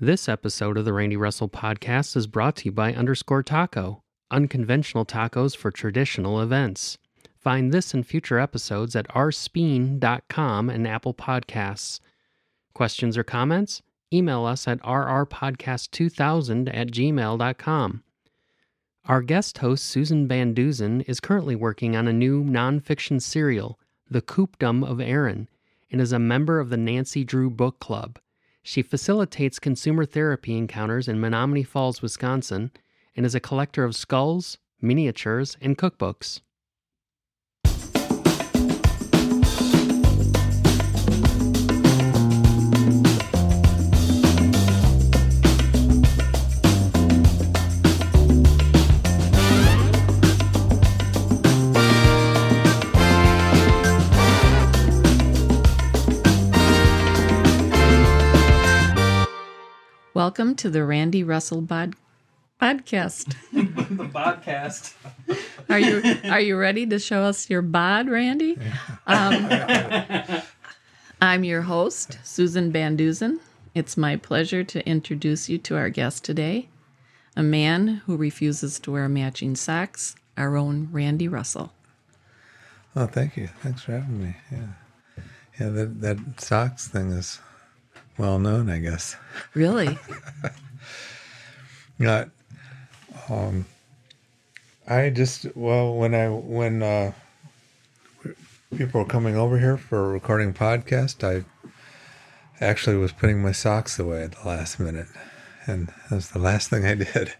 This episode of the Randy Russell podcast is brought to you by Underscore Taco, unconventional tacos for traditional events. Find this and future episodes at rspeen.com and Apple Podcasts. Questions or comments? Email us at rrpodcast2000 at gmail.com. Our guest host, Susan Van Duzen, is currently working on a new nonfiction serial, The Coopdom of Aaron, and is a member of the Nancy Drew Book Club. She facilitates consumer therapy encounters in Menomonee Falls, Wisconsin, and is a collector of skulls, miniatures, and cookbooks. Welcome to the Randy Russell bod- podcast. the podcast. Are you are you ready to show us your bod, Randy? Um, I'm your host, Susan Van Duzen. It's my pleasure to introduce you to our guest today, a man who refuses to wear matching socks, our own Randy Russell. Oh, thank you. Thanks for having me. Yeah, yeah. That that socks thing is well known, I guess. Really? Not. Um. I just well when I when uh, people were coming over here for a recording podcast, I actually was putting my socks away at the last minute, and that was the last thing I did.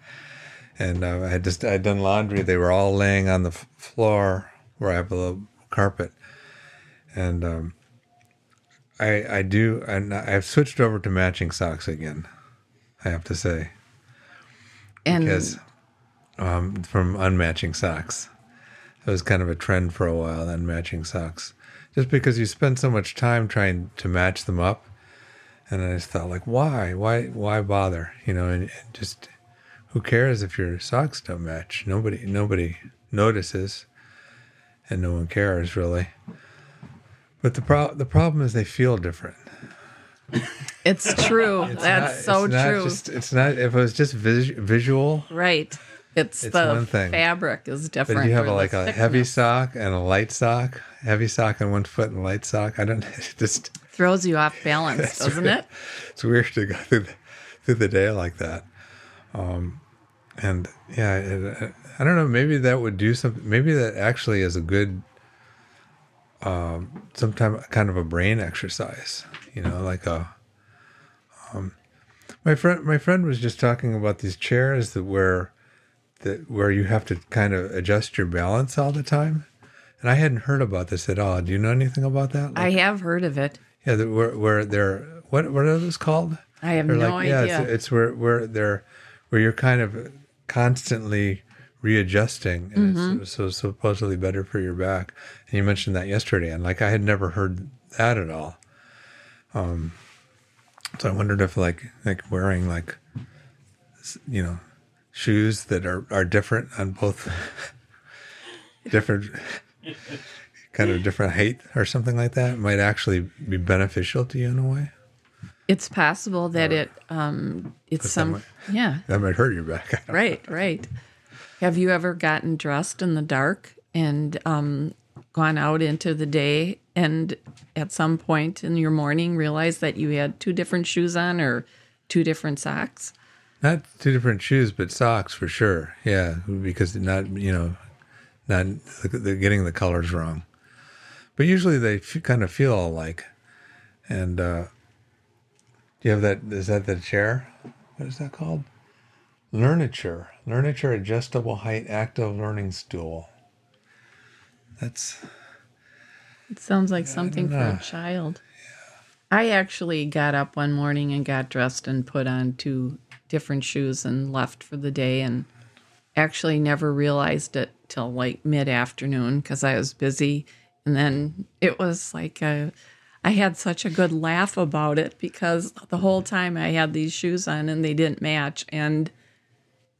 And uh, I just I'd done laundry. They were all laying on the f- floor where I have a little carpet, and um, I I do and I've switched over to matching socks again. I have to say And because um, from unmatching socks. It was kind of a trend for a while, unmatching socks. Just because you spend so much time trying to match them up. And I just thought, like, why? Why why bother? You know, and, and just who cares if your socks don't match? Nobody nobody notices and no one cares really. But the pro- the problem is they feel different. it's true. That's not- so it's true. just- it's not if it was just vis- visual right. It's, It's the one thing. fabric is different. if you have a, like a heavy sock and a light sock, heavy sock on one foot and light sock, I don't it just throws you off balance, doesn't it? it's weird to go through the, through the day like that. Um, and yeah, it, I don't know. Maybe that would do something. Maybe that actually is a good, um, sometime kind of a brain exercise. You know, like a. Um, my friend, my friend was just talking about these chairs that where, that where you have to kind of adjust your balance all the time. And I hadn't heard about this at all. Do you know anything about that? I have heard of it. Yeah, the, where where they're what what are those called? I have They're no yeah, idea. it's, it's where where they're where you're kind of constantly readjusting, and Mm-hmm. it's so supposedly better for your back. And you mentioned that yesterday, and like I had never heard that at all. Um, so I wondered if like like wearing like you know shoes that are are different on both different kind of different height or something like that might actually be beneficial to you in a way. It's possible that it um it's that some might- yeah, That might hurt your back. Right, right. Have you ever gotten dressed in the dark and um gone out into the day and at some point in your morning realized that you had two different shoes on or two different socks? Not two different shoes, but socks for sure. Yeah, because not you know, not they're getting the colors wrong. But usually they f- kind of feel alike. And uh, do you have that? Is that the chair? What is that called? Learniture. Learniture adjustable height active learning stool. That's It sounds like something for a child. I actually got up one morning and got dressed and put on two different shoes and left for the day and actually never realized it till like mid afternoon because I was busy. And then it was like a, I had such a good laugh about it because the whole time I had these shoes on and they didn't match. And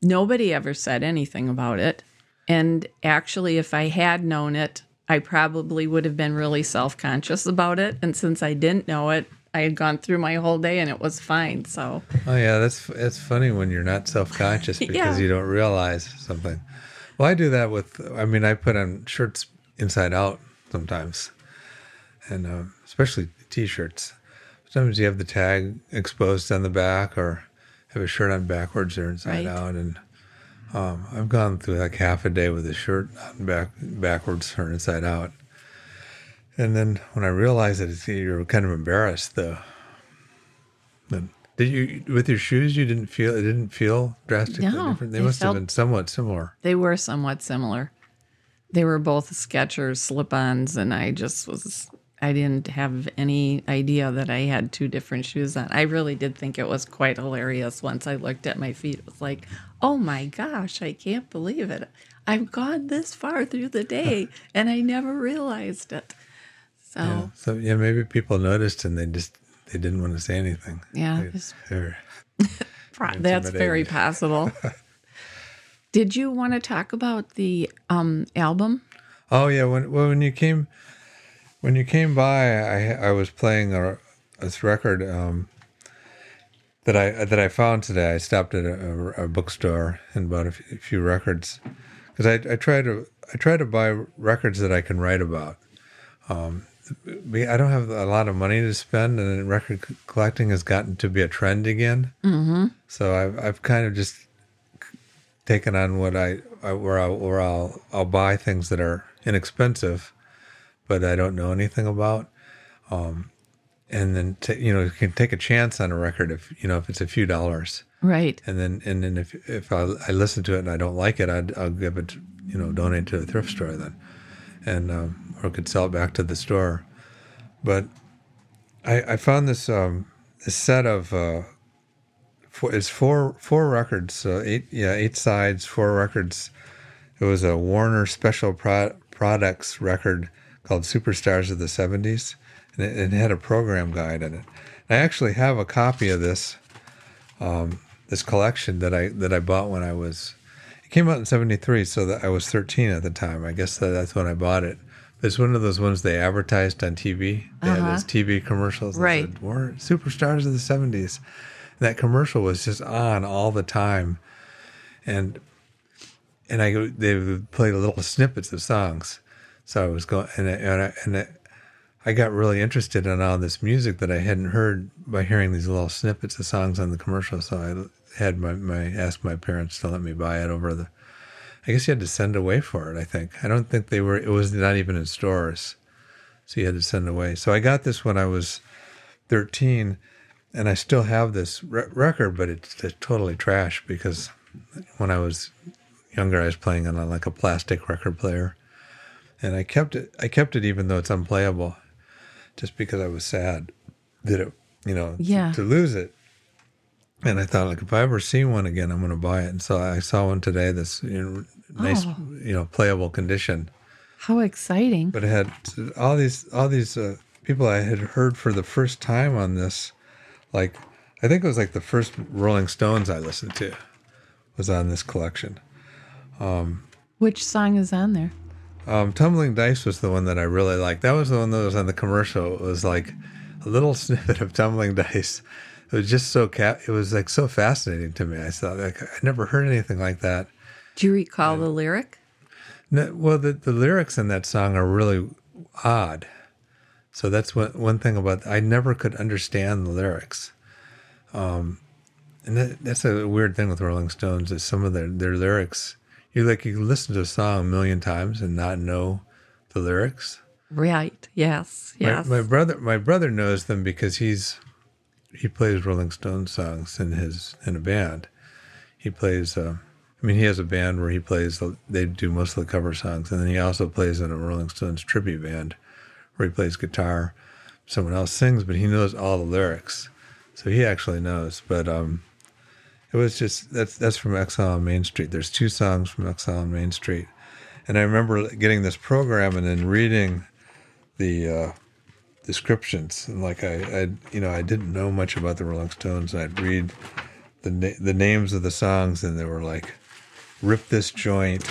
nobody ever said anything about it. And actually, if I had known it, I probably would have been really self conscious about it. And since I didn't know it, I had gone through my whole day and it was fine. So Oh yeah, that's it's funny when you're not self conscious because Yeah. you don't realize something. Well, I do that with. I mean, I put on shirts inside out sometimes, and uh, especially t-shirts. Sometimes you have the tag exposed on the back, or have a shirt on backwards or inside Right. out, and um, I've gone through like half a day with a shirt on back backwards or inside out. And then when I realized it, it's- you're kind of embarrassed though. But did you with your shoes? You didn't feel it didn't feel drastically No, different. They, they must felt- have been somewhat similar. they were somewhat similar. They were both Skechers slip-ons, and I just was. I didn't have any idea that I had two different shoes on. I really did think it was quite hilarious once I looked at my feet. It was like, oh my gosh, I can't believe it. I've gone this far through the day and I never realized it. So, Yeah. So yeah, maybe people noticed and they just they didn't want to say anything. Yeah, They- it's- they're- pro- that's very possible. Did you want to talk about the um, album? Oh yeah, when well, when you came when you came by, I I was playing a this record um, that I that I found today. I stopped at a, a, a bookstore and bought a few, a few records because I I try to I try to buy records that I can write about. Um, I don't have a lot of money to spend, and record collecting has gotten to be a trend again. Mm-hmm. So I've I've kind of just taken on what I, I where I where I'll I'll buy things that are inexpensive, but I don't know anything about. Um, and then ta you know you can take a chance on a record if you know if it's a few dollars, Right. and then and then if if I, I listen to it and I don't like it, I'd, I'll give it you know donate to a thrift store then, and um, or could sell it back to the store. But I I found this um this set of uh, four, it's four four records, uh, eight yeah eight sides, four records. It was a Warner Special Pro- Products record called Superstars of the '70s, and it, it had a program guide in it. I actually have a copy of this um, this collection that I that I bought when I was. It came out in '73, so that I was 13 at the time. I guess that, that's when I bought it. It's one of those ones they advertised on TV. They had those TV commercials. that Right. said, We're superstars of the 70s. And that commercial was just on all the time. And and I go- they would play little snippets of songs. So I was going and I, and I, and I, I got really interested in all this music that I hadn't heard by hearing these little snippets of songs on the commercial. So I had my, my asked my parents to let me buy it over the. I guess you had to send away for it. I think I don't think they were. It was not even in stores, so you had to send away. So I got this when I was thirteen, and I still have this re- record, but it's, it's totally trash because when I was younger, I was playing on a, like a plastic record player, and I kept it. I kept it even though it's unplayable, just because I was sad that it, you know, Yeah. to, lose it. And I thought, like, if I ever see one again, I'm going to buy it. And so I saw one today. This you know, nice, Oh. you know, playable condition How exciting. but it had all these all these uh, people I had heard for the first time on this. Like, I think it was like the first Rolling Stones I listened to was on this collection. Um, Which song is on there? Um, Tumbling Dice was the one that I really liked. That was the one that was on the commercial. It was like a little snippet of Tumbling Dice. It was just so ca- it was like so fascinating to me. I thought like I never heard anything like that. Do you recall the lyric? No, well, the, the lyrics in that song are really odd. So that's one one thing about I never could understand the lyrics. Um, and that, that's a weird thing with Rolling Stones is some of their their lyrics. You like you listen to a song a million times and not know the lyrics. Right. Yes. My- Yes. My, brother my brother knows them because he's he plays Rolling Stones songs in his in a band. He plays. Uh, I mean, he has a band where he plays. They do most of the cover songs, and then he also plays in a Rolling Stones tribute band where he plays guitar. Someone else sings, but he knows all the lyrics, so he actually knows. But um, it was just that's that's from Exile on Main Street. There's two songs from Exile on Main Street, and I remember getting this program and then reading the uh, descriptions. And like I, I, you know, I didn't know much about the Rolling Stones. I'd read the na- the names of the songs, and they were like, "Rip this joint,"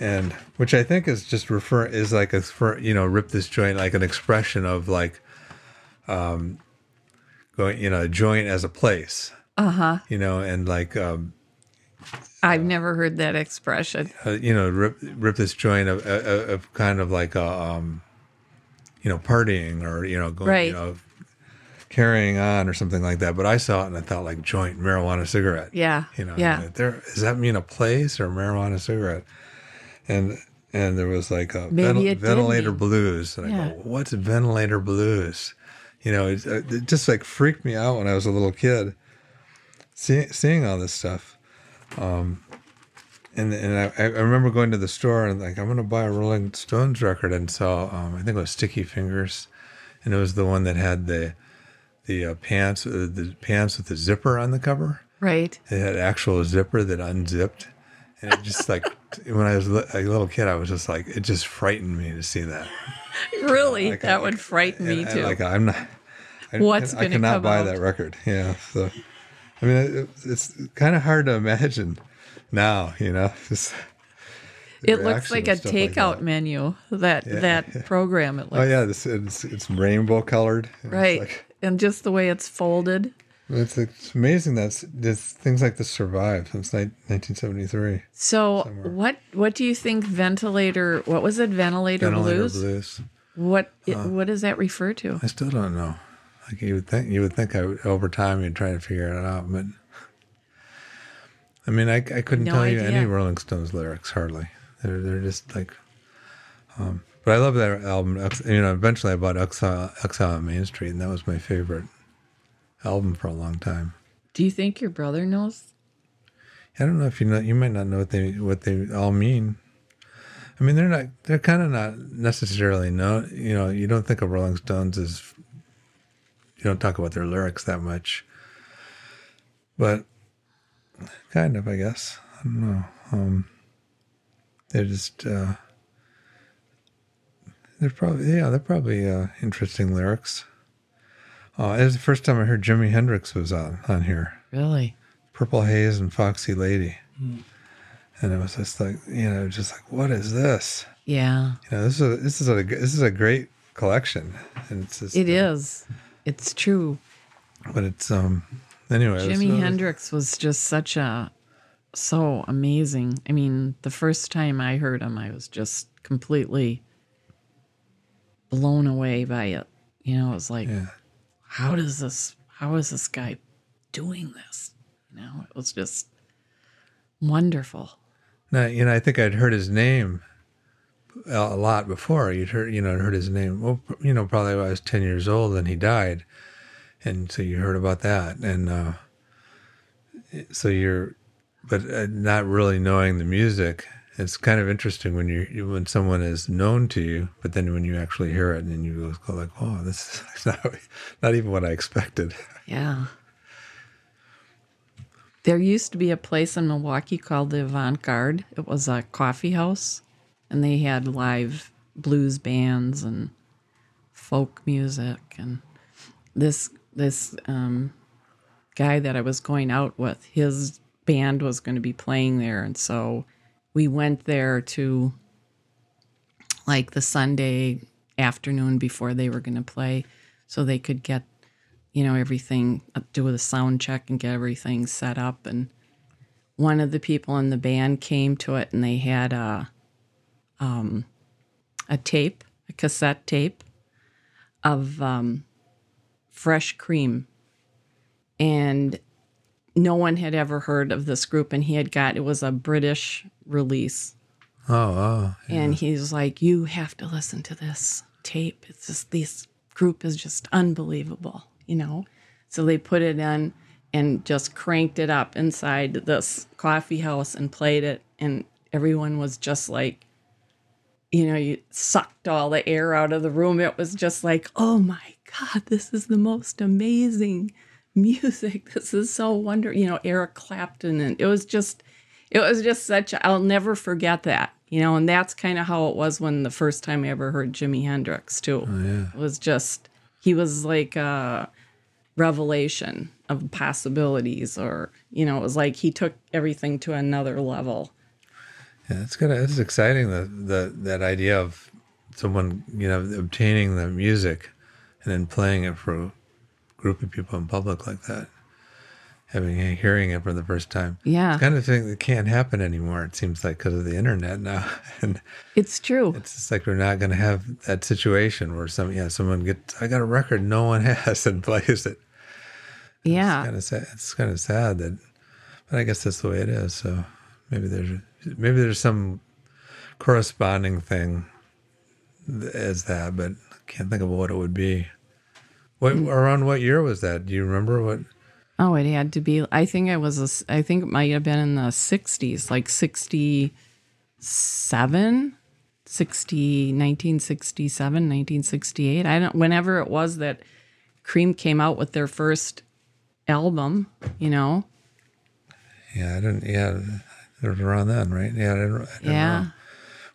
and which I think is just refer is like a you know, "Rip this joint" like an expression of like, um, going, you know, a joint as a place, Uh huh. you know, and like, um, I've never heard that expression. uh, you know, rip rip this joint of, of, of kind of like a, um, you know, partying or you know, going, Right. you know, carrying on or something like that. But I saw it and I thought like joint marijuana cigarette. Yeah. You know, Yeah. there does that mean a place or marijuana cigarette? And and there was like a Maybe it what's ventilator mean- it it just like freaked me out when I was a little kid, see, seeing all this stuff. Um, and and I, I remember going to the store and like I'm gonna buy a Rolling Stones record and saw um, I think it was Sticky Fingers, and it was the one that had the the uh, pants uh, the pants with the zipper on the cover. Right. It had actual zipper that unzipped, and it just like when I was a little kid, I was just like it just frightened me to see that. Really? Like, that I- would frighten me too. like I'm not. I, What's I, gonna cannot buy out? that record. Yeah. So, I mean, it's kind of hard to imagine now. You know, it looks like a like takeout that. menu. That Yeah, that yeah. program. It looks Oh yeah, this it's it's rainbow colored. Right, like- and just the way it's folded. It's, it's amazing that things like this survive since ni- 1973. So Somewhere. what what do you think ventilator? What was it? Ventilator, Ventilator blues. blues. What it, what does that refer to? I still don't know. Like you would think, you would think I would, over time you'd try to figure it out, but I mean, I, I couldn't No tell you any Rolling Stones lyrics hardly. They're they're just like. Um, but I love that album. You know, eventually I bought Exile, Exile on Main Street, and that was my favorite album for a long time. Do you think your brother knows? I don't know if you know. You might not know what they what they all mean. I mean, they're not. They're kind of not necessarily known. You know, you don't think of Rolling Stones as. You don't talk about their lyrics that much. But, kind of, I guess. I don't know. Um, they're just. Uh, they're probably yeah. They're probably uh, interesting lyrics. Uh, it was the first time I heard Jimi Hendrix was on on here. Really? Purple Haze and Foxy Lady. And it was just like, you know, just like, what is this? Yeah, You know, this is a, this is a this is a great collection, and it's just, it is. It's true. But it's um anyway. Jimi was- Hendrix was just such a so amazing. I mean, the first time I heard him, I was just completely blown away by it. You know, it was like, Yeah, how does this? How is this guy doing this? You know, it was just wonderful. now you know, I think I'd heard his name a lot before. You'd heard, you know, heard his name. Well, you know, probably I was ten years old and he died, and so you heard about that, and uh, so you're, but uh, not really knowing the music. It's kind of interesting when you you- when someone is known to you, but then when you actually hear it and you go like, "Oh, this is not, not even what I expected." Yeah. There used to be a place in Milwaukee called the Avant Garde. It was a coffee house, and they had live blues bands and folk music. And this this um, guy that I was going out with, his band was going to be playing there, and so we went there to like the Sunday afternoon before they were going to play, so they could get you know, everything, uh, do a sound check and get everything set up. And one of the people in the band came to it and they had a, um, a tape, a cassette tape of um, fresh cream. And no one had ever heard of this group. And he had got, it was a British release. Oh, oh, And he's like, You have to listen to this tape. It's just, this group is just unbelievable, you know? So they put it in and just cranked it up inside this coffee house and played it. And everyone was just like, you know, you sucked all the air out of the room. It was just like, oh my God, this is the most amazing music. This is so wonderful. You know, Eric Clapton. And it was just, it was just such, I'll never forget that, you know, and that's kind of how it was when the first time I ever heard Jimi Hendrix, too. Oh, yeah. It was just, he was like a revelation of possibilities, or, you know, it was like he took everything to another level. Yeah, it's good. It's exciting the the that idea of someone you know obtaining the music and then playing it for a group of people in public like that, having eh, hearing it for the first time. Yeah. It's kind of thing that can't happen anymore. It seems like because of the internet now, and It's true. it's just like we're not going to have that situation where some yeah someone gets I got a record no one has and plays it. yeah. it's kind of sad. It's kind of sad that, but I guess that's the way it is. So maybe there's maybe there's some corresponding thing as that, but I can't think of what it would be. What around what year was that? Do you remember what? Oh, it had to be. I think it was. A, I think it might have been in the '60s, like '67, 60, 1967, 1968. I don't. Whenever it was that Cream came out with their first album, you know. Yeah, I didn't. Yeah, it was around then, right? Yeah, I didn't, I didn't Yeah, know.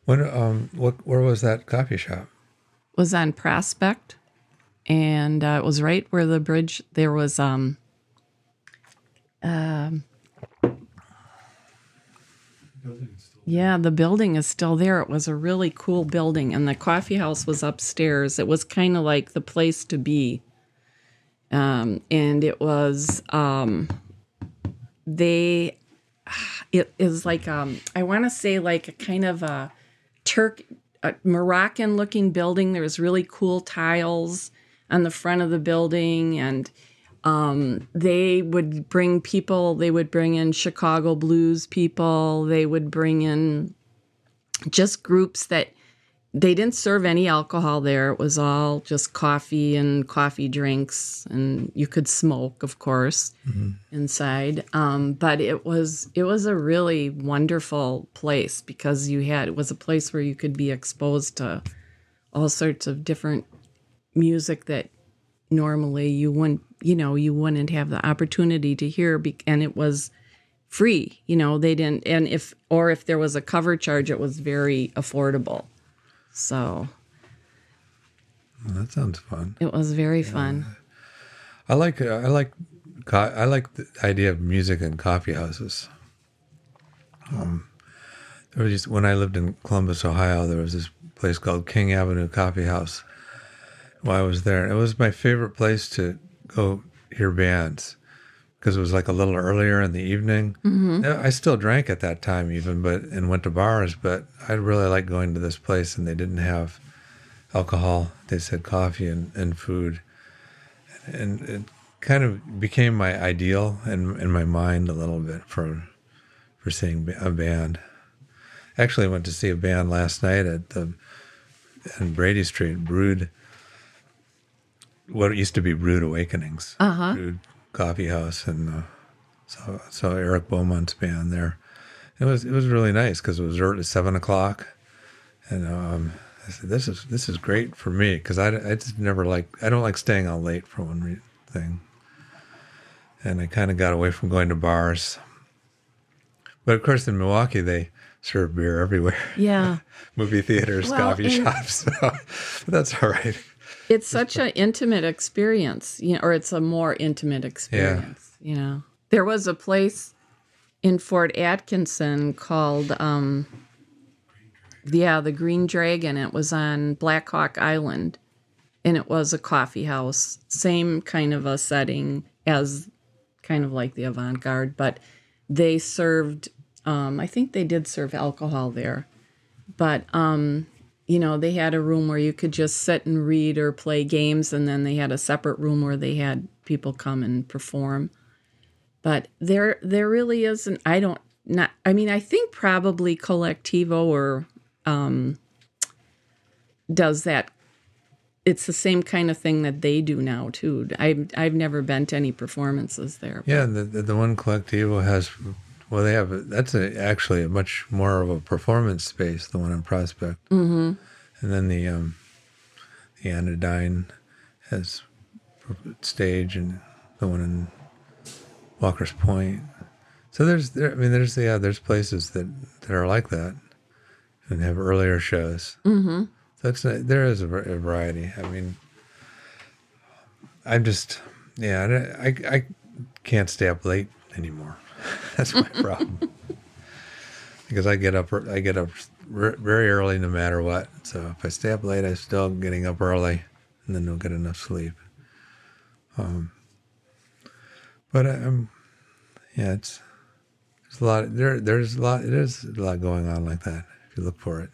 When um, what where was that coffee shop? was on Prospect, and uh, it was right where the bridge. There was um. Yeah, the building is still there. It was a really cool building, and the coffee house was upstairs. It was kind of like the place to be. Um, and it was, um, they, it is like, um, I want to say like a kind of a Turk, a Moroccan looking building. There was really cool tiles on the front of the building, and um, they would bring people. They would bring in Chicago blues people. They would bring in just groups that they didn't serve any alcohol there. It was all just coffee and coffee drinks, and you could smoke, of course, inside. Um, but it was it was a really wonderful place because you had it was a place where you could be exposed to all sorts of different music that normally you wouldn't you know you wouldn't have the opportunity to hear be- and it was free you know they didn't and if or if there was a cover charge it was very affordable so Well, that sounds fun. it was very fun I like I like I like the idea of music in coffee houses. Um, there was just when I lived in Columbus, Ohio, there was this place called King Avenue Coffee House. While I was there, it was my favorite place to go hear bands because it was like a little earlier in the evening. Yeah, I still drank at that time, even, but and went to bars. But I really liked going to this place, and they didn't have alcohol. They said coffee and, and food and it kind of became my ideal in in my mind a little bit for for seeing a band. Actually, I went to see a band last night at the in Brady Street, Brewed. What used to be Brewed Awakenings, Uh-huh. Brewed Coffee House, and uh, so so Eric Beaumont's band there. It was it was really nice because it was early, seven o'clock, and um, I said, "This is this is great for me because I, I just never like I don't like staying out late for one re- thing, and I kind of got away from going to bars. But of course, in Milwaukee, they serve beer everywhere, yeah movie theaters, Well, coffee shops. So that's all right. It's such an intimate experience you know or it's a more intimate experience you know. There was a place in fort atkinson called um yeah the green dragon. It was on black hawk island and it was a coffee house same kind of a setting as kind of like the avant-garde but they served um i think they did serve alcohol there. But um you know they had a room where you could just sit and read or play games and then they had a separate room where they had people come and perform. But there there really isn't i don't not i mean i think probably Colectivo or um does that. It's the same kind of thing that they do now too. I've i've never been to any performances there Yeah, the the, the one Colectivo has, well, they have a, that's a, actually a much more of a performance space. The one on Prospect, mm-hmm. and then the um, the Anodyne has stage, and the one in Walker's Point. So there's there, I mean, there's yeah, there's places that that are like that, and have earlier shows. Mm-hmm. So it's there is a, a variety. I mean, I'm just yeah, I, I I can't stay up late anymore. That's my problem. because I get up I get up very early no matter what. So if I stay up late, I'm still getting up early, and then don't get enough sleep. Um, but um, yeah, it's there's a lot. There, there's a lot. There's a lot going on like that if you look for it.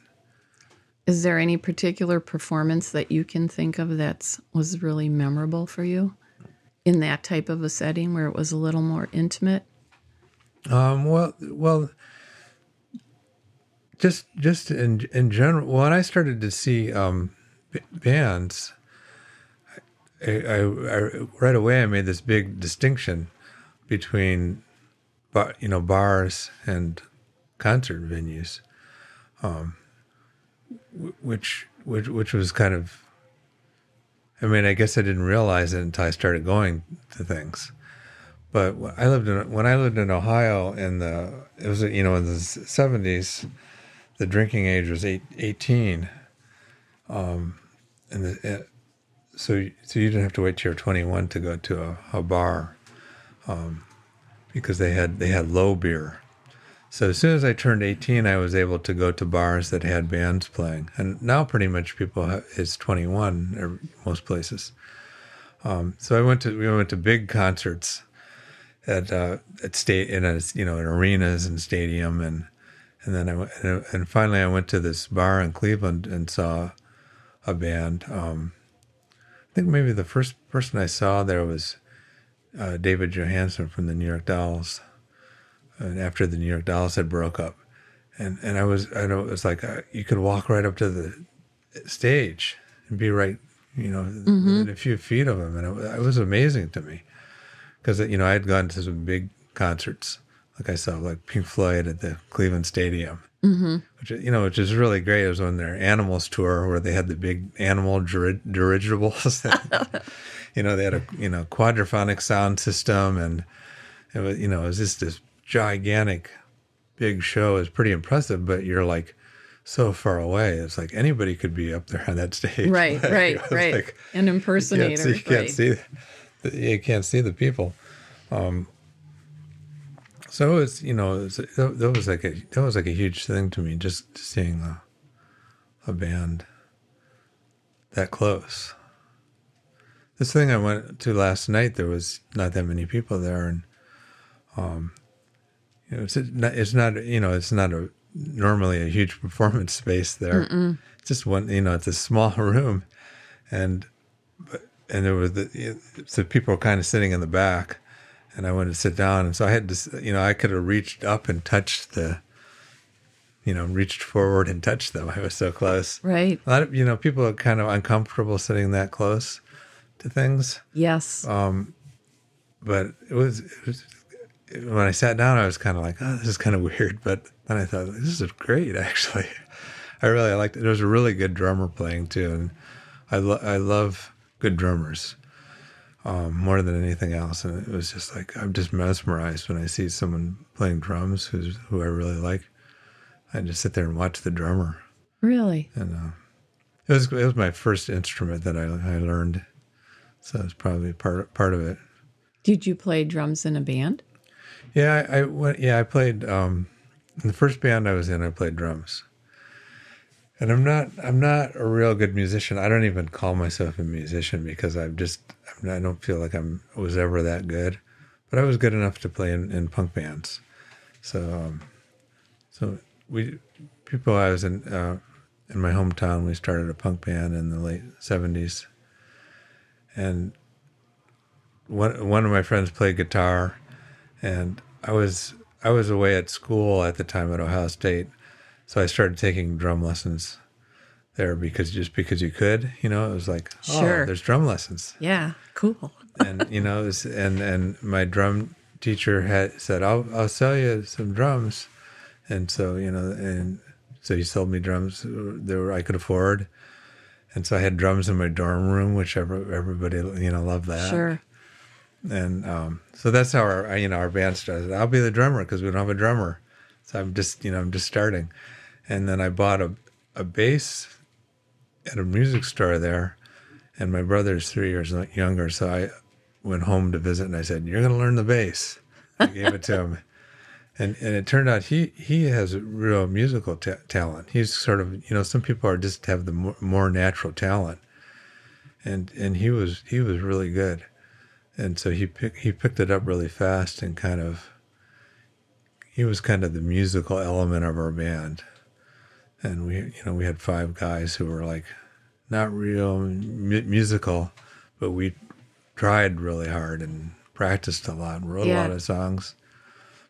Is there any particular performance that you can think of that was really memorable for you in that type of a setting where it was a little more intimate? Um, well, well, just just in in general, when I started to see um, bands, I, I, I, right away I made this big distinction between, bar, you know, bars and concert venues, um, which which which was kind of. I mean, I guess I didn't realize it until I started going to things. But I lived in when I lived in Ohio in the it was you know in the seventies, the drinking age was eight, 18. Um, and the, so so you didn't have to wait till you're 21 to go to a, a bar, um, because they had they had low beer. So as soon as I turned 18, I was able to go to bars that had bands playing, and now pretty much people have, is 21 or most places. Um, so I went to we went to big concerts at uh, at state in a, you know in arenas and stadium and and then I went, and finally I went to this bar in Cleveland and saw a band. Um, I think maybe the first person I saw there was uh, David Johansen from the New York Dolls, and after the New York Dolls had broke up, and and I was I know it was like uh, you could walk right up to the stage and be right you know mm-hmm. within a few feet of him, and it, it was amazing to me because you know I had gone to some big concerts like I saw like Pink Floyd at the Cleveland Stadium, mm-hmm. which you know, which is really great. It was on their Animals tour where they had the big animal dir- dirigibles. you know, they had a you know quadraphonic sound system, and it was you know it was just this gigantic, big show. It was pretty impressive, but you're like so far away. It's like anybody could be up there on that stage. Right, like, right, right. Like, An impersonator. You can't see. You, can't see you can't see the people. Um, so it was, you know, it was, that was like a that was like a huge thing to me, just seeing a, a band that close. This thing I went to last night, there was not that many people there, and um, you know, it's not, it's not, you know, it's not a normally a huge performance space there. Mm-mm. Just one, you know, it's a small room, and but and there was the so people were kind of sitting in the back and I wanted to sit down. And so I had to, you know, I could have reached up and touched the, you know, reached forward and touched them. I was so close. Right. A lot of, you know, people are kind of uncomfortable sitting that close to things. Yes. Um, but it was, it was when I sat down, I was kind of like, oh, this is kind of weird. But then I thought, this is great, actually. I really liked it. There was a really good drummer playing too. And I, lo- I love good drummers um, more than anything else. And it was just like I'm just mesmerized when I see someone playing drums who's who I really like. I just sit there and watch the drummer. Really? And uh, it was it was my first instrument that I I learned, so it's probably part part of it. Did you play drums in a band? Yeah, I, I went. Yeah, I played. Um, in the first band I was in, I played drums and I'm not I'm not a real good musician. I don't even call myself a musician because I'm just I'm, I do not feel like I'm was ever that good. But I was good enough to play in, in punk bands. So um, so we people I was in uh, in my hometown. We started a punk band in the late '70s, and one one of my friends played guitar, and I was I was away at school at the time at Ohio State so I started taking drum lessons there because just because you could, you know, it was like, oh, sure. there's drum lessons. Yeah, cool. and you know, was, and and my drum teacher had said, "I'll I'll sell you some drums," and so you know, and so he sold me drums that were I could afford, and so I had drums in my dorm room, which everybody you know loved that. Sure. And um, so that's how our you know our band started. I'll be the drummer because we don't have a drummer, so I'm just you know I'm just starting and then I bought a a bass at a music store there, and my brother's three years younger, so I went home to visit, and I said, "You're going to learn the bass." I gave it to him, and and it turned out he he has a real musical ta- talent. He's sort of you know some people are just have the more, more natural talent, and and he was he was really good, and so he pick, he picked it up really fast and kind of he was kind of the musical element of our band and we you know we had five guys who were like not real mu- musical but we tried really hard and practiced a lot and wrote a lot of songs.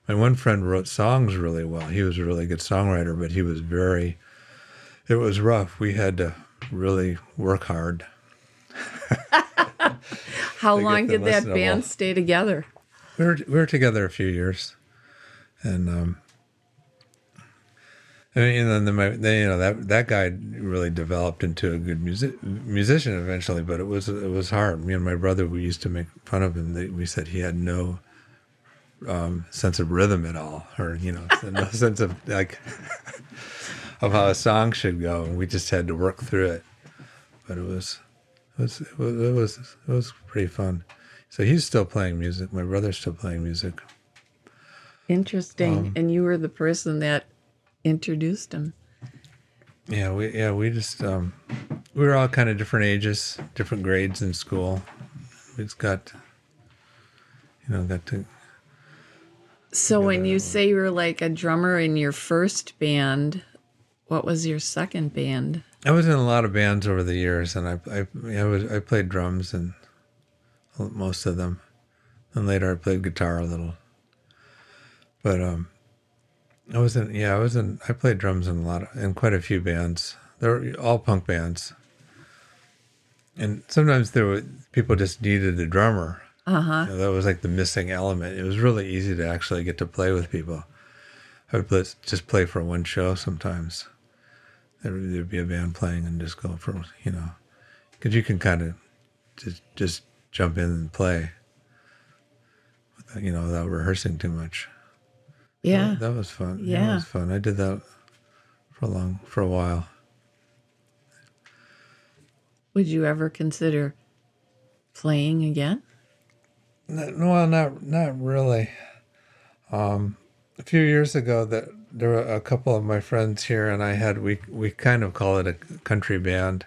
My one friend wrote songs really well. He was a really good songwriter but he was very it was rough. We had to really work hard. How long did that band stay together? we were we were together a few years, and um, I mean, and then my, then, you know that that guy really developed into a good music musician eventually, but it was it was hard. Me and my brother we used to make fun of him. They, we said he had no um, sense of rhythm at all, or you know, no sense of like of how a song should go, and we just had to work through it. But it was it was it was it was, it was pretty fun. So he's still playing music. My brother's still playing music. Interesting. Um, and you were the person that introduced him. Yeah, we yeah we just um, we were all kind of different ages, different grades in school. We just got you know got to So when you say you were like a drummer in your first band, what was your second band? I was in a lot of bands over the years, and I I I, was, I played drums and most of them, and later I played guitar a little. But um, I was in yeah I was in I played drums in a lot of in quite a few bands. They were all punk bands, and sometimes there were people just needed a drummer. Uh huh. You know, that was like the missing element. It was really easy to actually get to play with people. I would play, just play for one show sometimes. There would there'd be a band playing and just go for you know, because you can kind of just just jump in and play, without, you know, without rehearsing too much. Yeah. that, that was fun. Yeah, Yeah. it was fun. I did that for a long for a while. Would you ever consider playing again? Not, well, not not really. Um, a few years ago, that there were a couple of my friends here, and I had we we kind of call it a country band,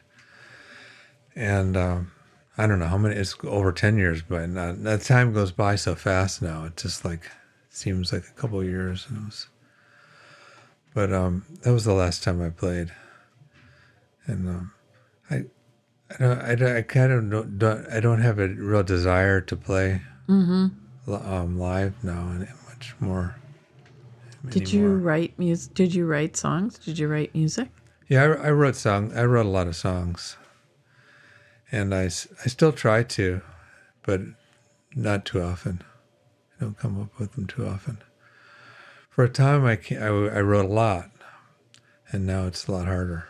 and um, I don't know how many. It's over ten years, but not, that time goes by so fast now. It's just like seems like a couple of years, and it was. But um, that was the last time I played, and um, I I don't, I, I kind of don't, don't, I don't have a real desire to play Mm-hmm. um, live now and much more. Did you write music? Did you write songs? Did you write music? Yeah, I, I wrote song. I wrote a lot of songs, and I, I still try to, but not too often. Don't come up with them too often. For a time, I, I I wrote a lot, and now it's a lot harder.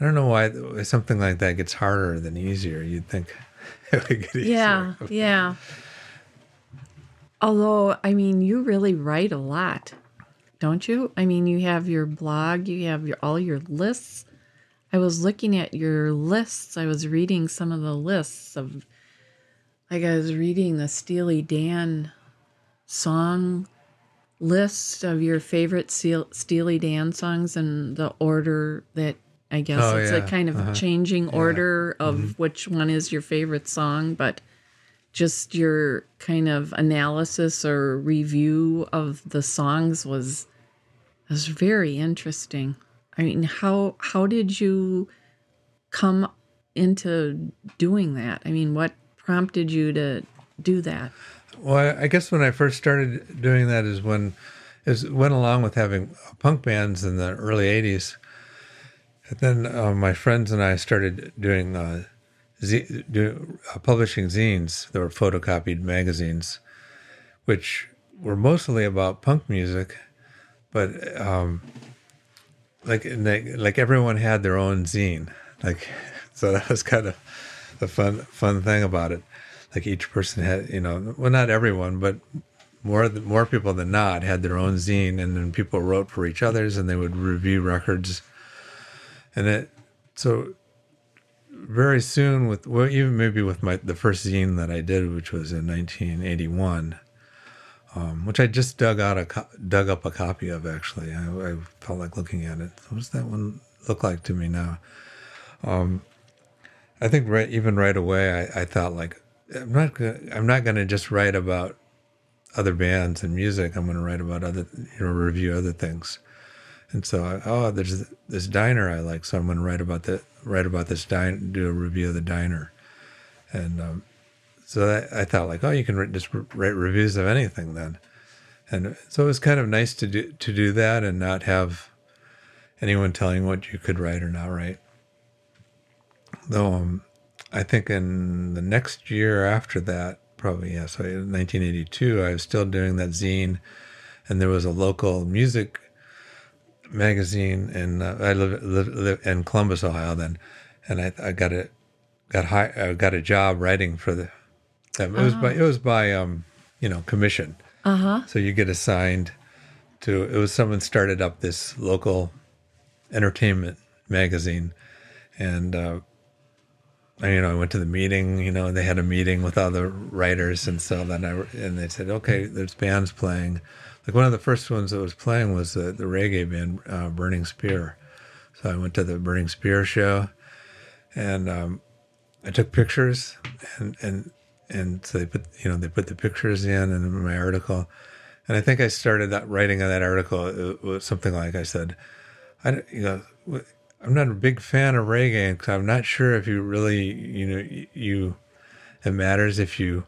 I don't know why something like that gets harder than easier. You'd think it would get easier. Yeah, yeah. Although, I mean, you really write a lot, don't you? I mean, you have your blog, you have your all your lists. I was looking at your lists. I was reading some of the lists of, like, I was reading the Steely Dan song list of your favorite Steely Dan songs and the order that I guess Oh, it's yeah. a kind of Uh-huh. changing order of which one is your favorite song, but just your kind of analysis or review of the songs was was very interesting. I mean, how how did you come into doing that? I mean, what prompted you to do that? Well, I- guess when I first started doing that is when is went along with having punk bands in the early '80s. And then uh, my friends and I started doing uh, z- do, uh, publishing zines. They were photocopied magazines, which were mostly about punk music, but um, like they, like everyone had their own zine. Like so that was kind of the fun fun thing about it. Like each person had, you know, well, not everyone, but more more people than not had their own zine, and then people wrote for each other's, and they would review records, and it so very soon with well even maybe with my the first zine that I did, which was in 1981. Um, which I just dug out a co- dug up a copy of actually. I, I felt like looking at it. What does that one look like to me now? Um, I think right even right away I, I thought like I'm not gonna, I'm not going to just write about other bands and music. I'm going to write about other, you know, review other things. And so, I, oh, there's this diner I like, so I'm going to write about that, write about this diner, do a review of the diner. And um, so that, I thought, like, oh, you can just write reviews of anything then. And so it was kind of nice to do to do that and not have anyone telling what you could write or not write. Though um, I think in the next year after that, probably yeah, so 1982, I was still doing that zine, and there was a local music magazine, and uh, I live, live, live, in Columbus, Ohio then, and I, I got a got high, I got a job writing for the. Them. It was by it was by um you know commission. Uh huh. So you get assigned to. It was someone started up this local entertainment magazine, and uh, you know I went to the meeting. You know they had a meeting with other writers, and so then I and they said, okay, there's bands playing. Like one of the first ones that was playing was the, the reggae band uh, Burning Spear. So I went to the Burning Spear show, and um, I took pictures, and and and so they put you know they put the pictures in and in my article, and I think I started that writing of that article. It was something like I said, I don't, you know I'm not a big fan of reggae because I'm not sure if you really you know you it matters if you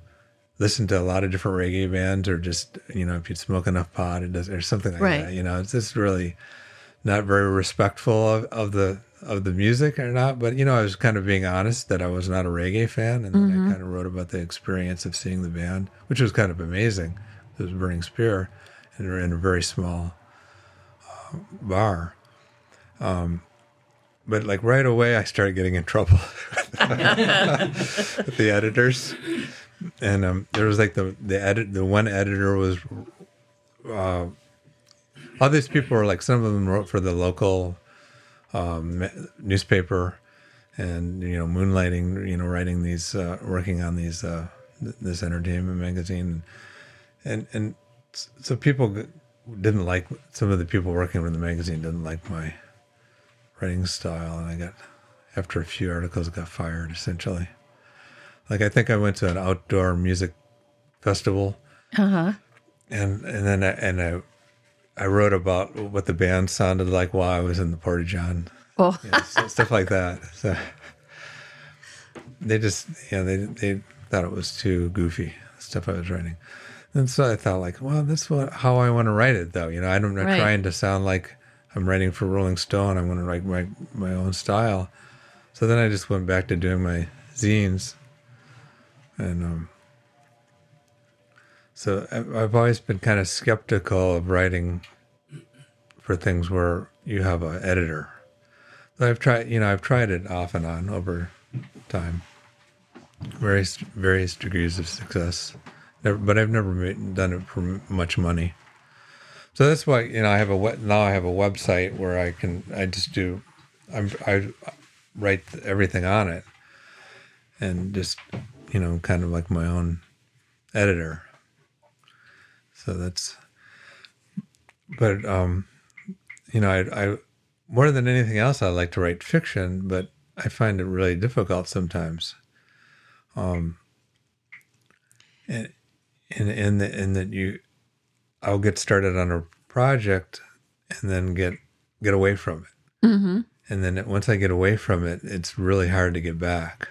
listen to a lot of different reggae bands or just you know if you smoke enough pot it does or something like Right. that. You know it's just really not very respectful of, of the of the music or not. But you know, I was kind of being honest that I was not a reggae fan, and then I kind of wrote about the experience of seeing the band, which was kind of amazing. It was Burning Spear, and in a very small uh, bar. Um, but like right away, I started getting in trouble with the editors, and um, there was like the the edit the one editor was. Uh, all these people were like some of them wrote for the local um, newspaper and you know moonlighting you know writing these uh, working on these uh, th- this entertainment magazine and and so people didn't like some of the people working with the magazine didn't like my writing style and I got after a few articles got fired essentially like I think I went to an outdoor music festival Uh huh. and and then I, and I I wrote about what the band sounded like while I was in the Porta John Oh, stuff like that. So they just, yeah, they they thought it was too goofy stuff I was writing, and so I thought like, well, this is what, how I want to write it though. You know, I'm not Right. trying to sound like I'm writing for Rolling Stone. I want to write my my own style. So then I just went back to doing my zines, and um, so I've always been kind of skeptical of writing for things where you have an editor. I've tried, you know, I've tried it off and on over time, various various degrees of success, never, but I've never done it for much money. So that's why you know I have a we- now I have a website where I can I just do I'm I write everything on it, and just you know kind of like my own editor. So that's, but um, you know I I more than anything else, I like to write fiction, but I find it really difficult sometimes. Um, and the in that you, I'll get started on a project, and then get get away from it, mm-hmm. and then once I get away from it, it's really hard to get back.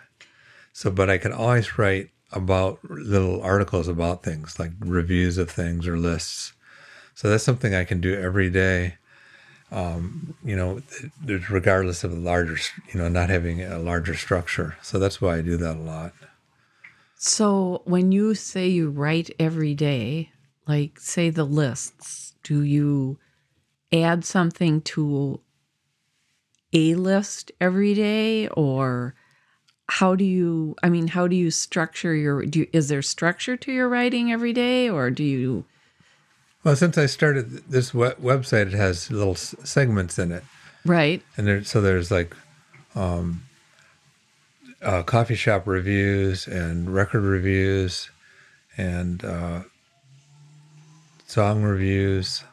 So, but I can always write about little articles about things, like reviews of things or lists. So that's something I can do every day um, you know, regardless of the larger, you know, not having a larger structure. So that's why I do that a lot. So when you say you write every day, like say the lists, do you add something to a list every day or how do you I mean how do you structure your do you, is there structure to your writing every day or do you Well, since I started this we- website, it has little s- segments in it, right. And there, so there's like um, uh, coffee shop reviews and record reviews, and uh, song reviews,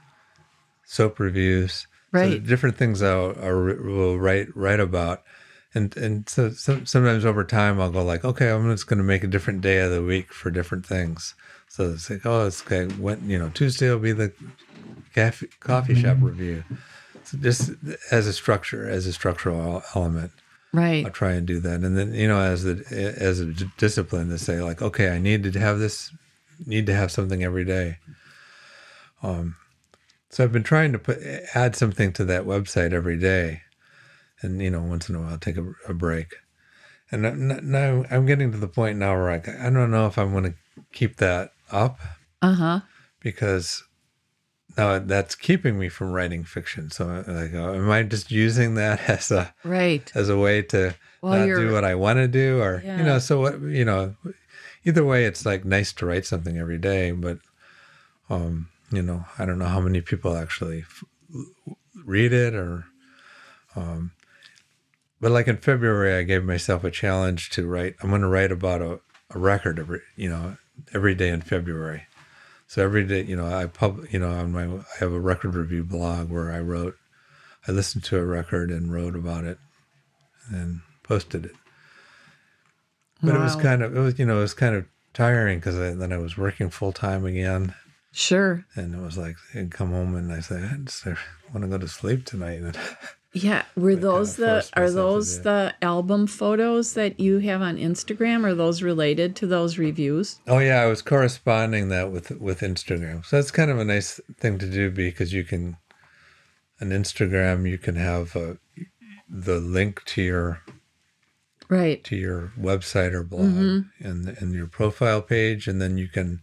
soap reviews, So Right. different things I will, write write about, and and so, so sometimes over time I'll go like, okay, I'm just going to make a different day of the week for different things. So it's like, oh, it's okay. When you know Tuesday will be the cafe, coffee mm-hmm. shop review. So just as a structure, as a structural element. Right. I'll try and do that, and then you know, as the as a d- discipline to say like, okay, I need to have this, need to have something every day. Um, so I've been trying to put add something to that website every day, and you know, once in a while, take a, a break. And now I'm getting to the point now where I, I don't know if I'm going to keep that up Uh huh. because now that's keeping me from writing fiction. So I go, am I just using that as a Right. as a way to Well, not do what I want to do, or Yeah. you know, so what you know, either way, it's like nice to write something every day, but um, you know, I don't know how many people actually f- read it or um, but like in February, I gave myself a challenge to write. I'm going to write about a, a record every you know every day in February. So every day, you know, I pub, you know, on my I have a record review blog where I wrote, I listened to a record and wrote about it, and posted it. But it was kind of it was you know it was kind of tiring because then I was working full time again, Sure. and it was like I'd come home and I say I just want to go to sleep tonight. And Yeah. Were those the are those the album photos that you have on Instagram? Are those related to those reviews? Oh yeah, I was corresponding that with with Instagram. So that's kind of a nice thing to do because you can, on Instagram, you can have uh, the link to your Right. to your website or blog and and your profile page, and then you can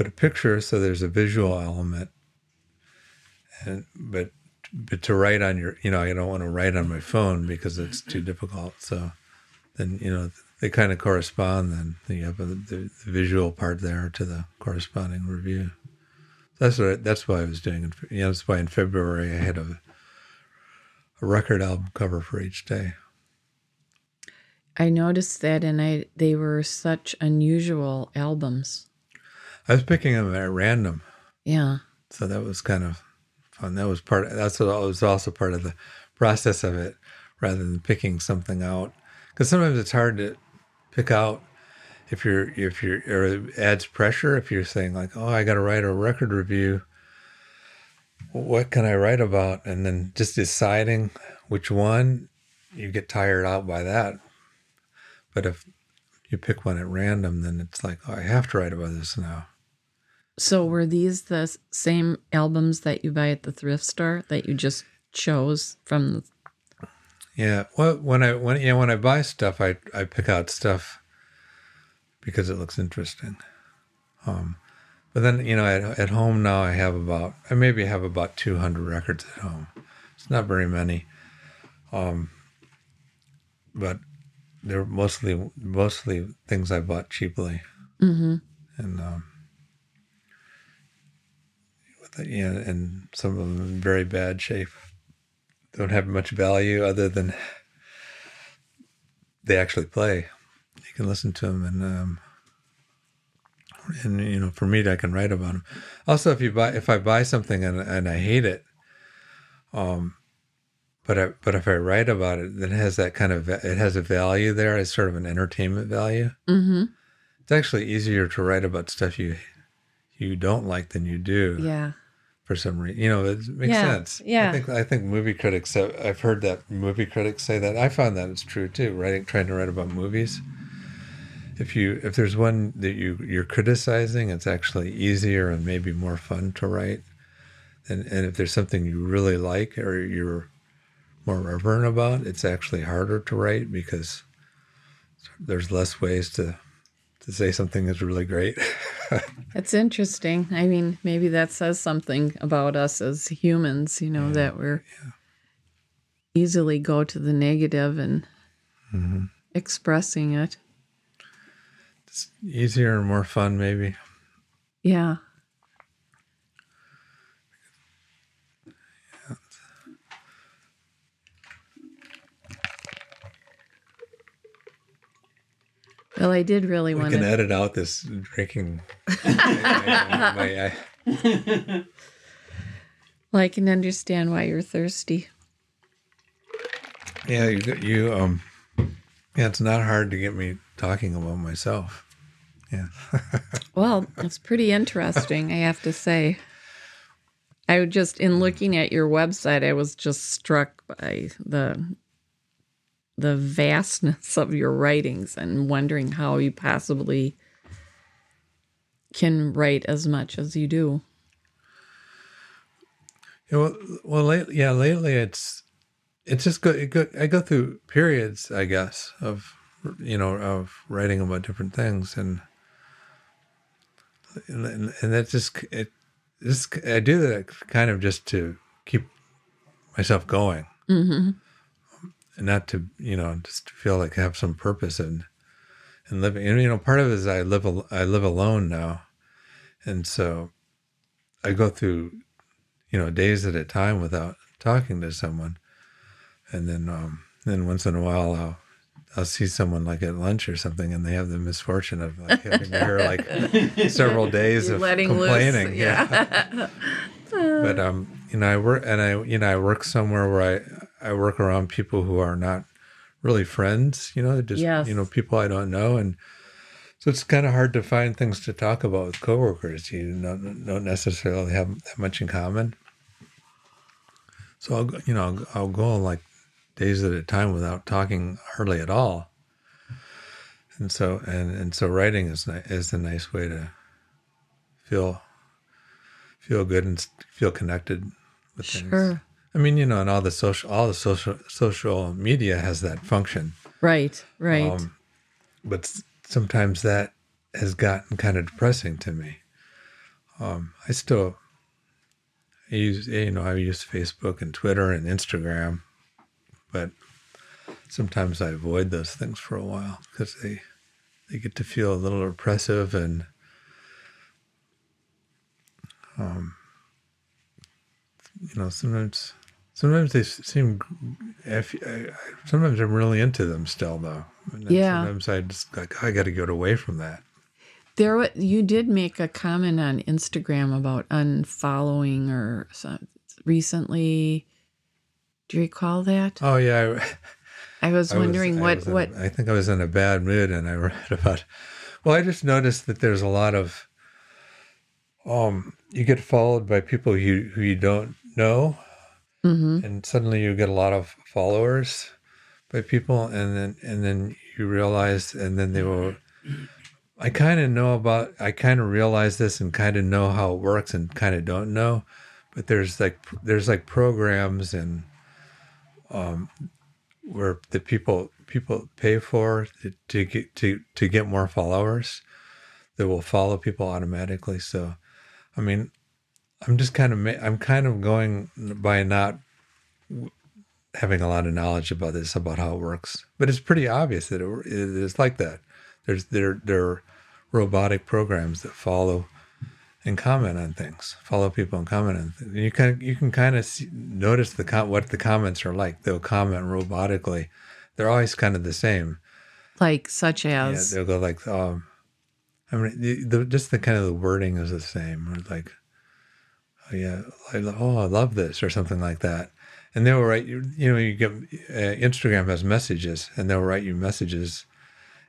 put a picture so there's a visual element. And but but to write on your, you know, I don't want to write on my phone because it's too difficult. So then you know they kind of correspond. Then you have a, the, the visual part there to the corresponding review. That's what I, that's why I was doing. it. You know, that's why in February I had a a record album cover for each day. I noticed that and I they were such unusual albums. I was picking them at random, Yeah. so that was kind of fun. That was part. That's what was also part of the process of it, rather than picking something out. Because sometimes it's hard to pick out if you're if you're or it adds pressure if you're saying like, oh, I got to write a record review. What can I write about? And then just deciding which one, you get tired out by that. But if you pick one at random, then it's like, oh, I have to write about this now. So were these the same albums that you buy at the thrift store that you just chose from the Yeah. Well, when I when yeah when I buy stuff, I I pick out stuff because it looks interesting. Um, but then you know at at home now I have about I maybe have about two hundred records at home. It's not very many. Um, but they're mostly mostly things I bought cheaply, mm-hmm. and um, the, yeah, and some of them in very bad shape. Don't have much value other than they actually play. You can listen to them, and um, and you know, for me, I can write about them. Also, if you buy, if I buy something and and I hate it, um, but I, but if I write about it, then it has that kind of it has a value there. It's sort of an entertainment value. Mm-hmm. It's actually easier to write about stuff you you don't like than you do Yeah. For some reason. You know, it makes Yeah, sense. yeah. I think I think movie critics. have- I've heard that movie critics say that. I found that it's true too. Writing, trying to write about movies. If you if there's one that you you're criticizing, it's actually easier and maybe more fun to write. And and if there's something you really like or you're more reverent about, it's actually harder to write because there's less ways to to say something is really great. That's interesting. I mean, maybe that says something about us as humans, you know, that we're easily go to the negative and Mm-hmm. expressing it. It's easier and more fun, maybe. Yeah. Well, I did really We want can to. edit out this drinking. my, my, Well, I can understand why you're thirsty. Yeah, you, you um, yeah, it's not hard to get me talking about myself. Yeah. Well, it's pretty interesting, I have to say. I would just in looking at your website, I was just struck by the the vastness of your writings and wondering how you possibly can write as much as you do. Yeah, well, well, lately, yeah, lately it's it's just go, it go. I go through periods, I guess, of you know of writing about different things, and and, and that just it just I do that kind of just to keep myself going, mm-hmm. And not to you know just to feel like I have some purpose in in living. And you know, part of it is I live al- I live alone now, and so I go through you know days at a time without talking to someone, and then um, then once in a while I'll I'll see someone like at lunch or something, and they have the misfortune of like having to hear like several days You're of letting loose, complaining. yeah. but um, you know, I work and I you know I work somewhere where I work around people who are not really friends. You know, just Yes. you know people I don't know, and so it's kind of hard to find things to talk about with coworkers. You don't, don't necessarily have that much in common. So I'll go- you know I'll, I'll go on like days at a time without talking hardly at all. And so and and so writing is is a nice way to feel feel good and feel connected with things. Sure. I mean, you know, and all the social all the social social media has that function. Right, right. Um, but s- sometimes that has gotten kind of depressing to me. Um, I still I use you know I use Facebook and Twitter and Instagram, but sometimes I avoid those things for a while because they they get to feel a little oppressive and um, you know sometimes sometimes they seem if I, I- sometimes I'm really into them still though. And then Yeah. Sometimes I just like I got to get away from that. There, you did make a comment on Instagram about unfollowing or some, recently. Do you recall that? Oh yeah. I, I was I was- wondering I what was what. a- I think I was in a bad mood, and I read about. Well, I just noticed that there's a lot of. Um, you get followed by people you who you don't know, Mhm. and suddenly you get a lot of followers by people, and then and then you realize, and then they will. I kind of know about. I kind of realize this, and kind of know how it works, and kind of don't know. But there's like there's like programs and um, where the people people pay for to, to get to to get more followers that will follow people automatically so i mean i'm just kind of i'm kind of going by not having a lot of knowledge about this about how it works. But it's pretty obvious that it, it is like that. There's there there are robotic programs that follow and comment on things follow people and comment on things. You can you can kind of see, notice the com- what the comments are like. They'll comment robotically. They're always kind of the same. Like such yeah as? they'll go like um i mean the, the just the kind of the wording is the same or like oh yeah. I, oh i love this or something like that. And they'll write you you know you get uh, instagram has messages and they'll write you messages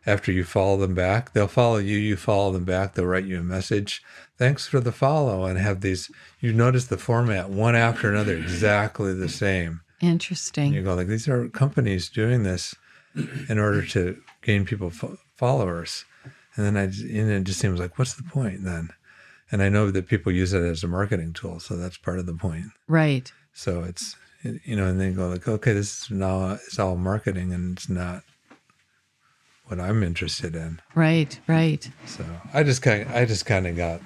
after you follow them back. They'll follow you you follow them back they'll write you a message thanks for the follow and have these you notice the format one after another exactly the same. Interesting. you go like these are companies doing this in order to gain people fo- followers. And then I and it just seems like what's the point then and i know that people use it as a marketing tool so that's part of the point right. so it's you know and they go like okay this is now it's all marketing and it's not what i'm interested in Right. Right. so i just kind i just kind of got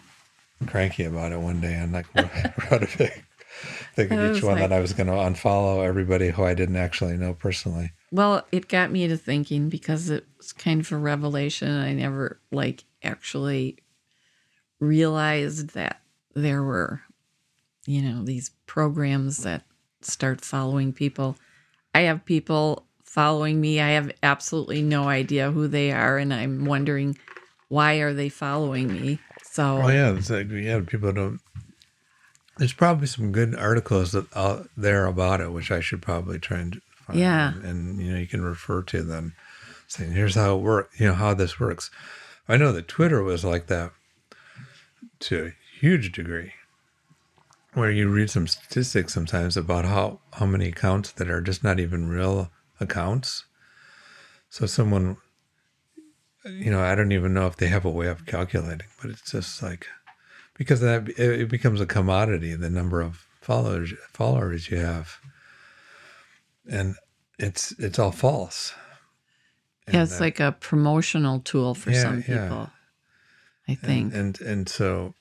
cranky about it one day and like wrote a big thing of each one like- that i was going to unfollow everybody who i didn't actually know personally Well, it got me to thinking because it was kind of a revelation. I never like actually realized that there were, you know, these programs that start following people. I have people following me. I have absolutely no idea who they are, and I'm wondering why are they following me. So Oh yeah, it's like yeah, people don't. There's probably some good articles that out there about it, which I should probably try and fine. Yeah. And, and, you know, you can refer to them saying, here's how it works, you know, how this works. I know that Twitter was like that to a huge degree, where you read some statistics sometimes about how, how many accounts that are just not even real accounts. So someone, you know, I don't even know if they have a way of calculating, but it's just like, because that it becomes a commodity, the number of followers followers you have, and it's it's all false. Yeah, it's And, uh, like a promotional tool for Yeah, some yeah. I think. and and so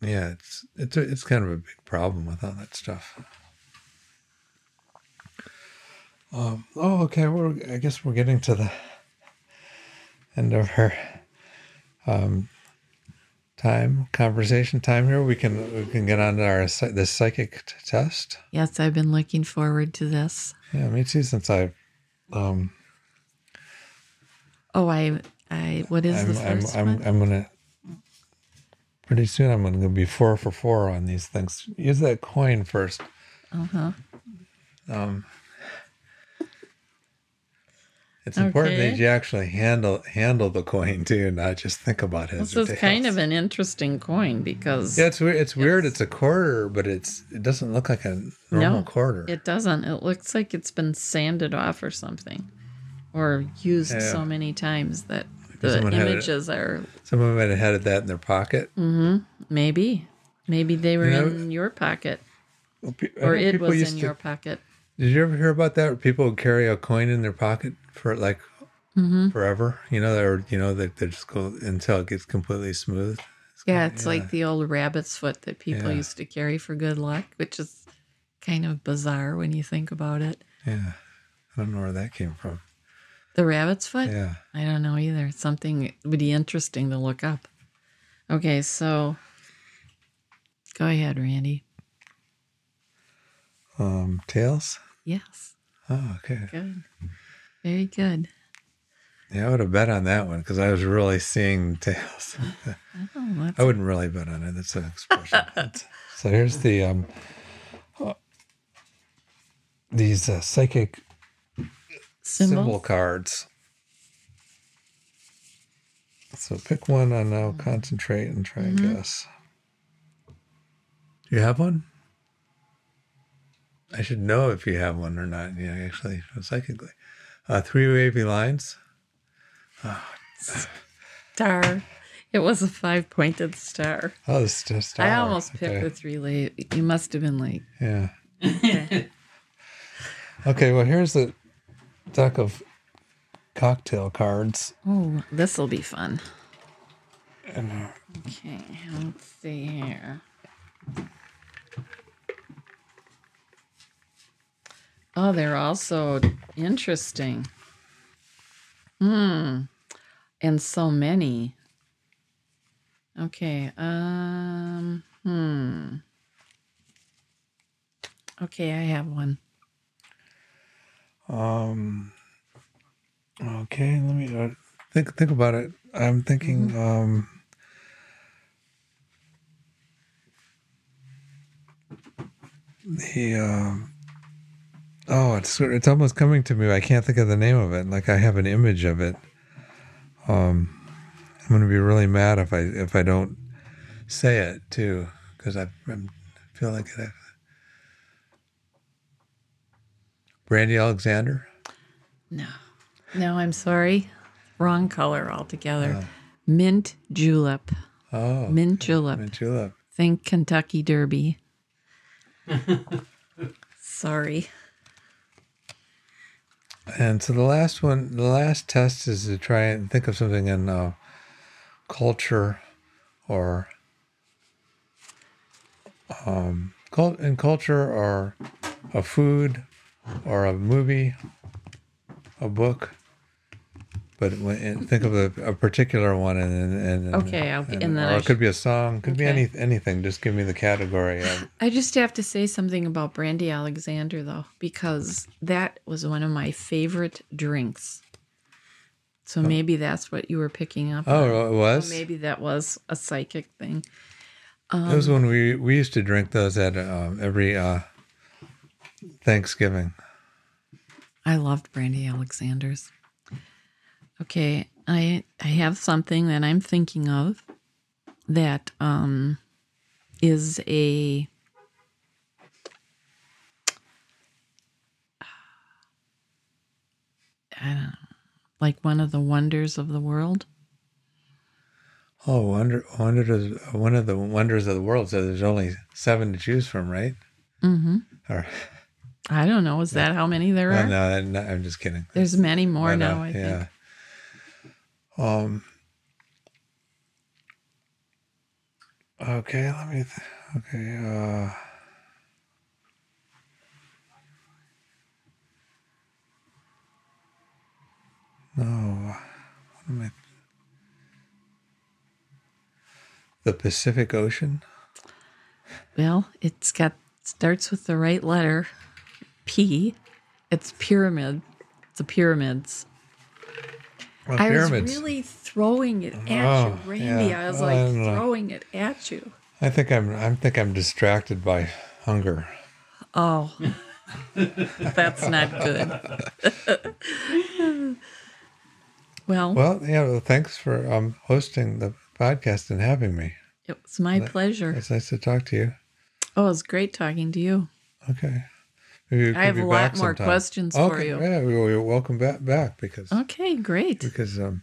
yeah it's it's a, it's kind of a big problem with all that stuff um oh okay we're i guess we're getting to the end of our um time conversation time here we can we can get on to our this psychic t- test yes, I've been looking forward to this. yeah me too since i um Oh, I, I, what is the I'm, I'm, 1st I'm, one? I'm gonna pretty soon. I'm gonna be four for four on these things. Use that coin first. Uh huh. Um, it's important that you actually handle handle the coin too, not just think about it. This is kind of an interesting coin because yeah. It's weird. It's weird. It's a quarter, but it's it doesn't look like a normal No, quarter. it doesn't. It looks like it's been sanded off or something, or used Yeah. so many times that the had it- images are Someone might have had that in their pocket. maybe, maybe they were You know, in your pocket Well, pe- or it was in to- your pocket. Did you ever hear about that? Where people would carry a coin in their pocket for like Mm-hmm. forever. You know, or you know, they, they just go until it gets completely smooth. Yeah, it's yeah. like the old rabbit's foot that people Yeah. used to carry for good luck, which is kind of bizarre when you think about it. Yeah, I don't know where that came from. The rabbit's foot? Yeah. I don't know either. Something would be interesting to look up. Okay, so go ahead, Randy. Um, tails. Yes, Oh, okay. good. Very good. Yeah, I would have bet on that one because I was really seeing tails. Oh, I wouldn't really bet on it. That's an expression. So here's the um, uh, these uh, psychic symbol. symbol cards. So pick one and now concentrate and try and guess. Do you have one? I should know if you have one or not. Yeah, actually, psychically. Uh, three wavy lines. Star. It was a five pointed star. Oh, it's just. I almost picked the three late. You must have been like, Yeah. okay, well, here's the deck of cocktail cards. oh, this will be fun. And, uh, Okay, let's see here. Oh, they're also interesting. Hmm. And so many. Okay. Um. Hmm. Okay, I have one. Um. Okay, let me uh, think. Think about it. I'm thinking. Um. The. Um, oh, it's it's almost coming to me. I can't think of the name of it. Like I have an image of it. Um, I'm going to be really mad if I if I don't say it too, because I I'm, feel like I. Brandy Alexander. No. No, I'm sorry. Wrong color altogether. Mint julep. Oh, Mint julep. mint julep. Think Kentucky Derby. Sorry. And so the last one, the last test is to try and think of something in uh, culture or um, cult in culture or a food or a movie, a book. But when, think of a, a particular one, and and, and Okay, I'll- and, and then or it could be a song, could be any anything. Just give me the category. Of, I just have to say something about Brandy Alexander, though, because that was one of my favorite drinks. So maybe that's what you were picking up. on. oh, it Or was. maybe that was a psychic thing. It was when we we used to drink those at um, every uh, Thanksgiving. I loved Brandy Alexander's. Okay, I I have something that I'm thinking of that um is a I don't know, like one of the wonders of the world. Oh, wonder, wonder, one of the wonders of the world. So there's only seven to choose from, right? Mm-hmm. Or I don't know. Is that how many there are? no, no, I'm just kidding. There's many more uh, now. I think. Um. Okay, let me. Th- okay. Uh. No. What am I? The Pacific Ocean. Well, it's got starts with the right letter, P. It's pyramid. It's the pyramids. Well, I pyramids. was really throwing it at Oh, you, Randy. yeah. I was like I throwing it at you. I think I'm. I think I'm distracted by hunger. Oh, that's not good. well, Well, yeah. Well, thanks for um, hosting the podcast and having me. it was my pleasure. It's nice to talk to you. Oh, it was great talking to you. Okay. We I have a lot more sometime. questions for okay, you. Yeah, we will welcome back back because Okay, great. because um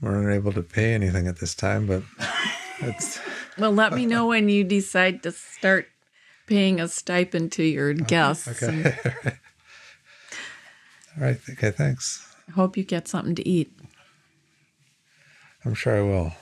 we're unable to pay anything at this time, but it's Well, let me know when you decide to start paying a stipend to your guests. and okay. All right. Okay. Thanks. hope you get something to eat. I'm sure I will.